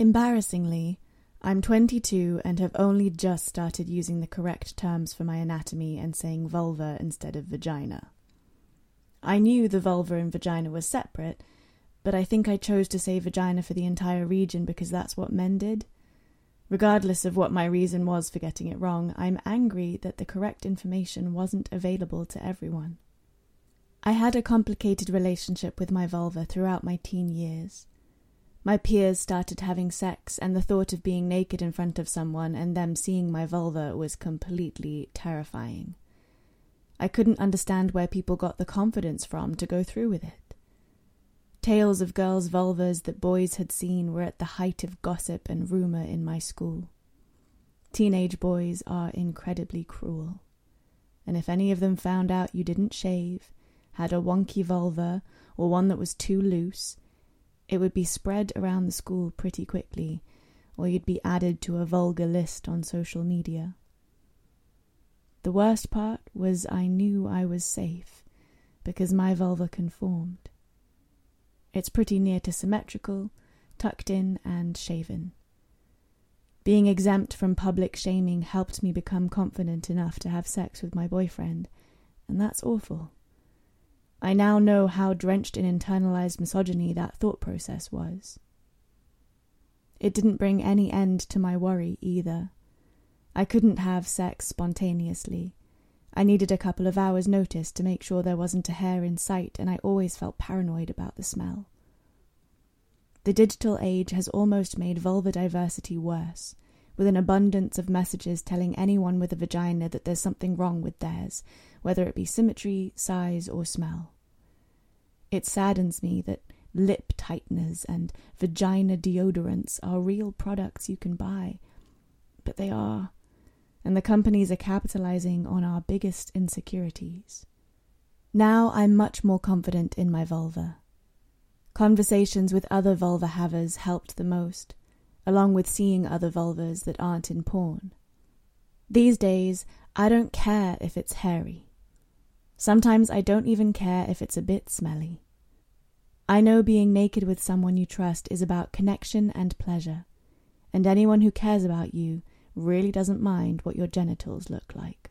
Embarrassingly, I'm 22 and have only just started using the correct terms for my anatomy and saying vulva instead of vagina. I knew the vulva and vagina were separate, but I think I chose to say vagina for the entire region because that's what men did. Regardless of what my reason was for getting it wrong, I'm angry that the correct information wasn't available to everyone. I had a complicated relationship with my vulva throughout my teen years. My peers started having sex, and the thought of being naked in front of someone and them seeing my vulva was completely terrifying. I couldn't understand where people got the confidence from to go through with it. Tales of girls' vulvas that boys had seen were at the height of gossip and rumour in my school. Teenage boys are incredibly cruel. And if any of them found out you didn't shave, had a wonky vulva, or one that was too loose, it would be spread around the school pretty quickly, or you'd be added to a vulgar list on social media. The worst part was I knew I was safe because my vulva conformed. It's pretty near to symmetrical, tucked in, and shaven. Being exempt from public shaming helped me become confident enough to have sex with my boyfriend, and that's awful. I now know how drenched in internalized misogyny that thought process was. It didn't bring any end to my worry either. I couldn't have sex spontaneously. I needed a couple of hours' notice to make sure there wasn't a hair in sight, and I always felt paranoid about the smell. The digital age has almost made vulva diversity worse, with an abundance of messages telling anyone with a vagina that there's something wrong with theirs, whether it be symmetry, size, or smell. It saddens me that lip tighteners and vagina deodorants are real products you can buy, but they are, and the companies are capitalizing on our biggest insecurities. Now I'm much more confident in my vulva. Conversations with other vulva havers helped the most along with seeing other vulvas that aren't in porn. These days, I don't care if it's hairy. Sometimes I don't even care if it's a bit smelly. I know being naked with someone you trust is about connection and pleasure, and anyone who cares about you really doesn't mind what your genitals look like.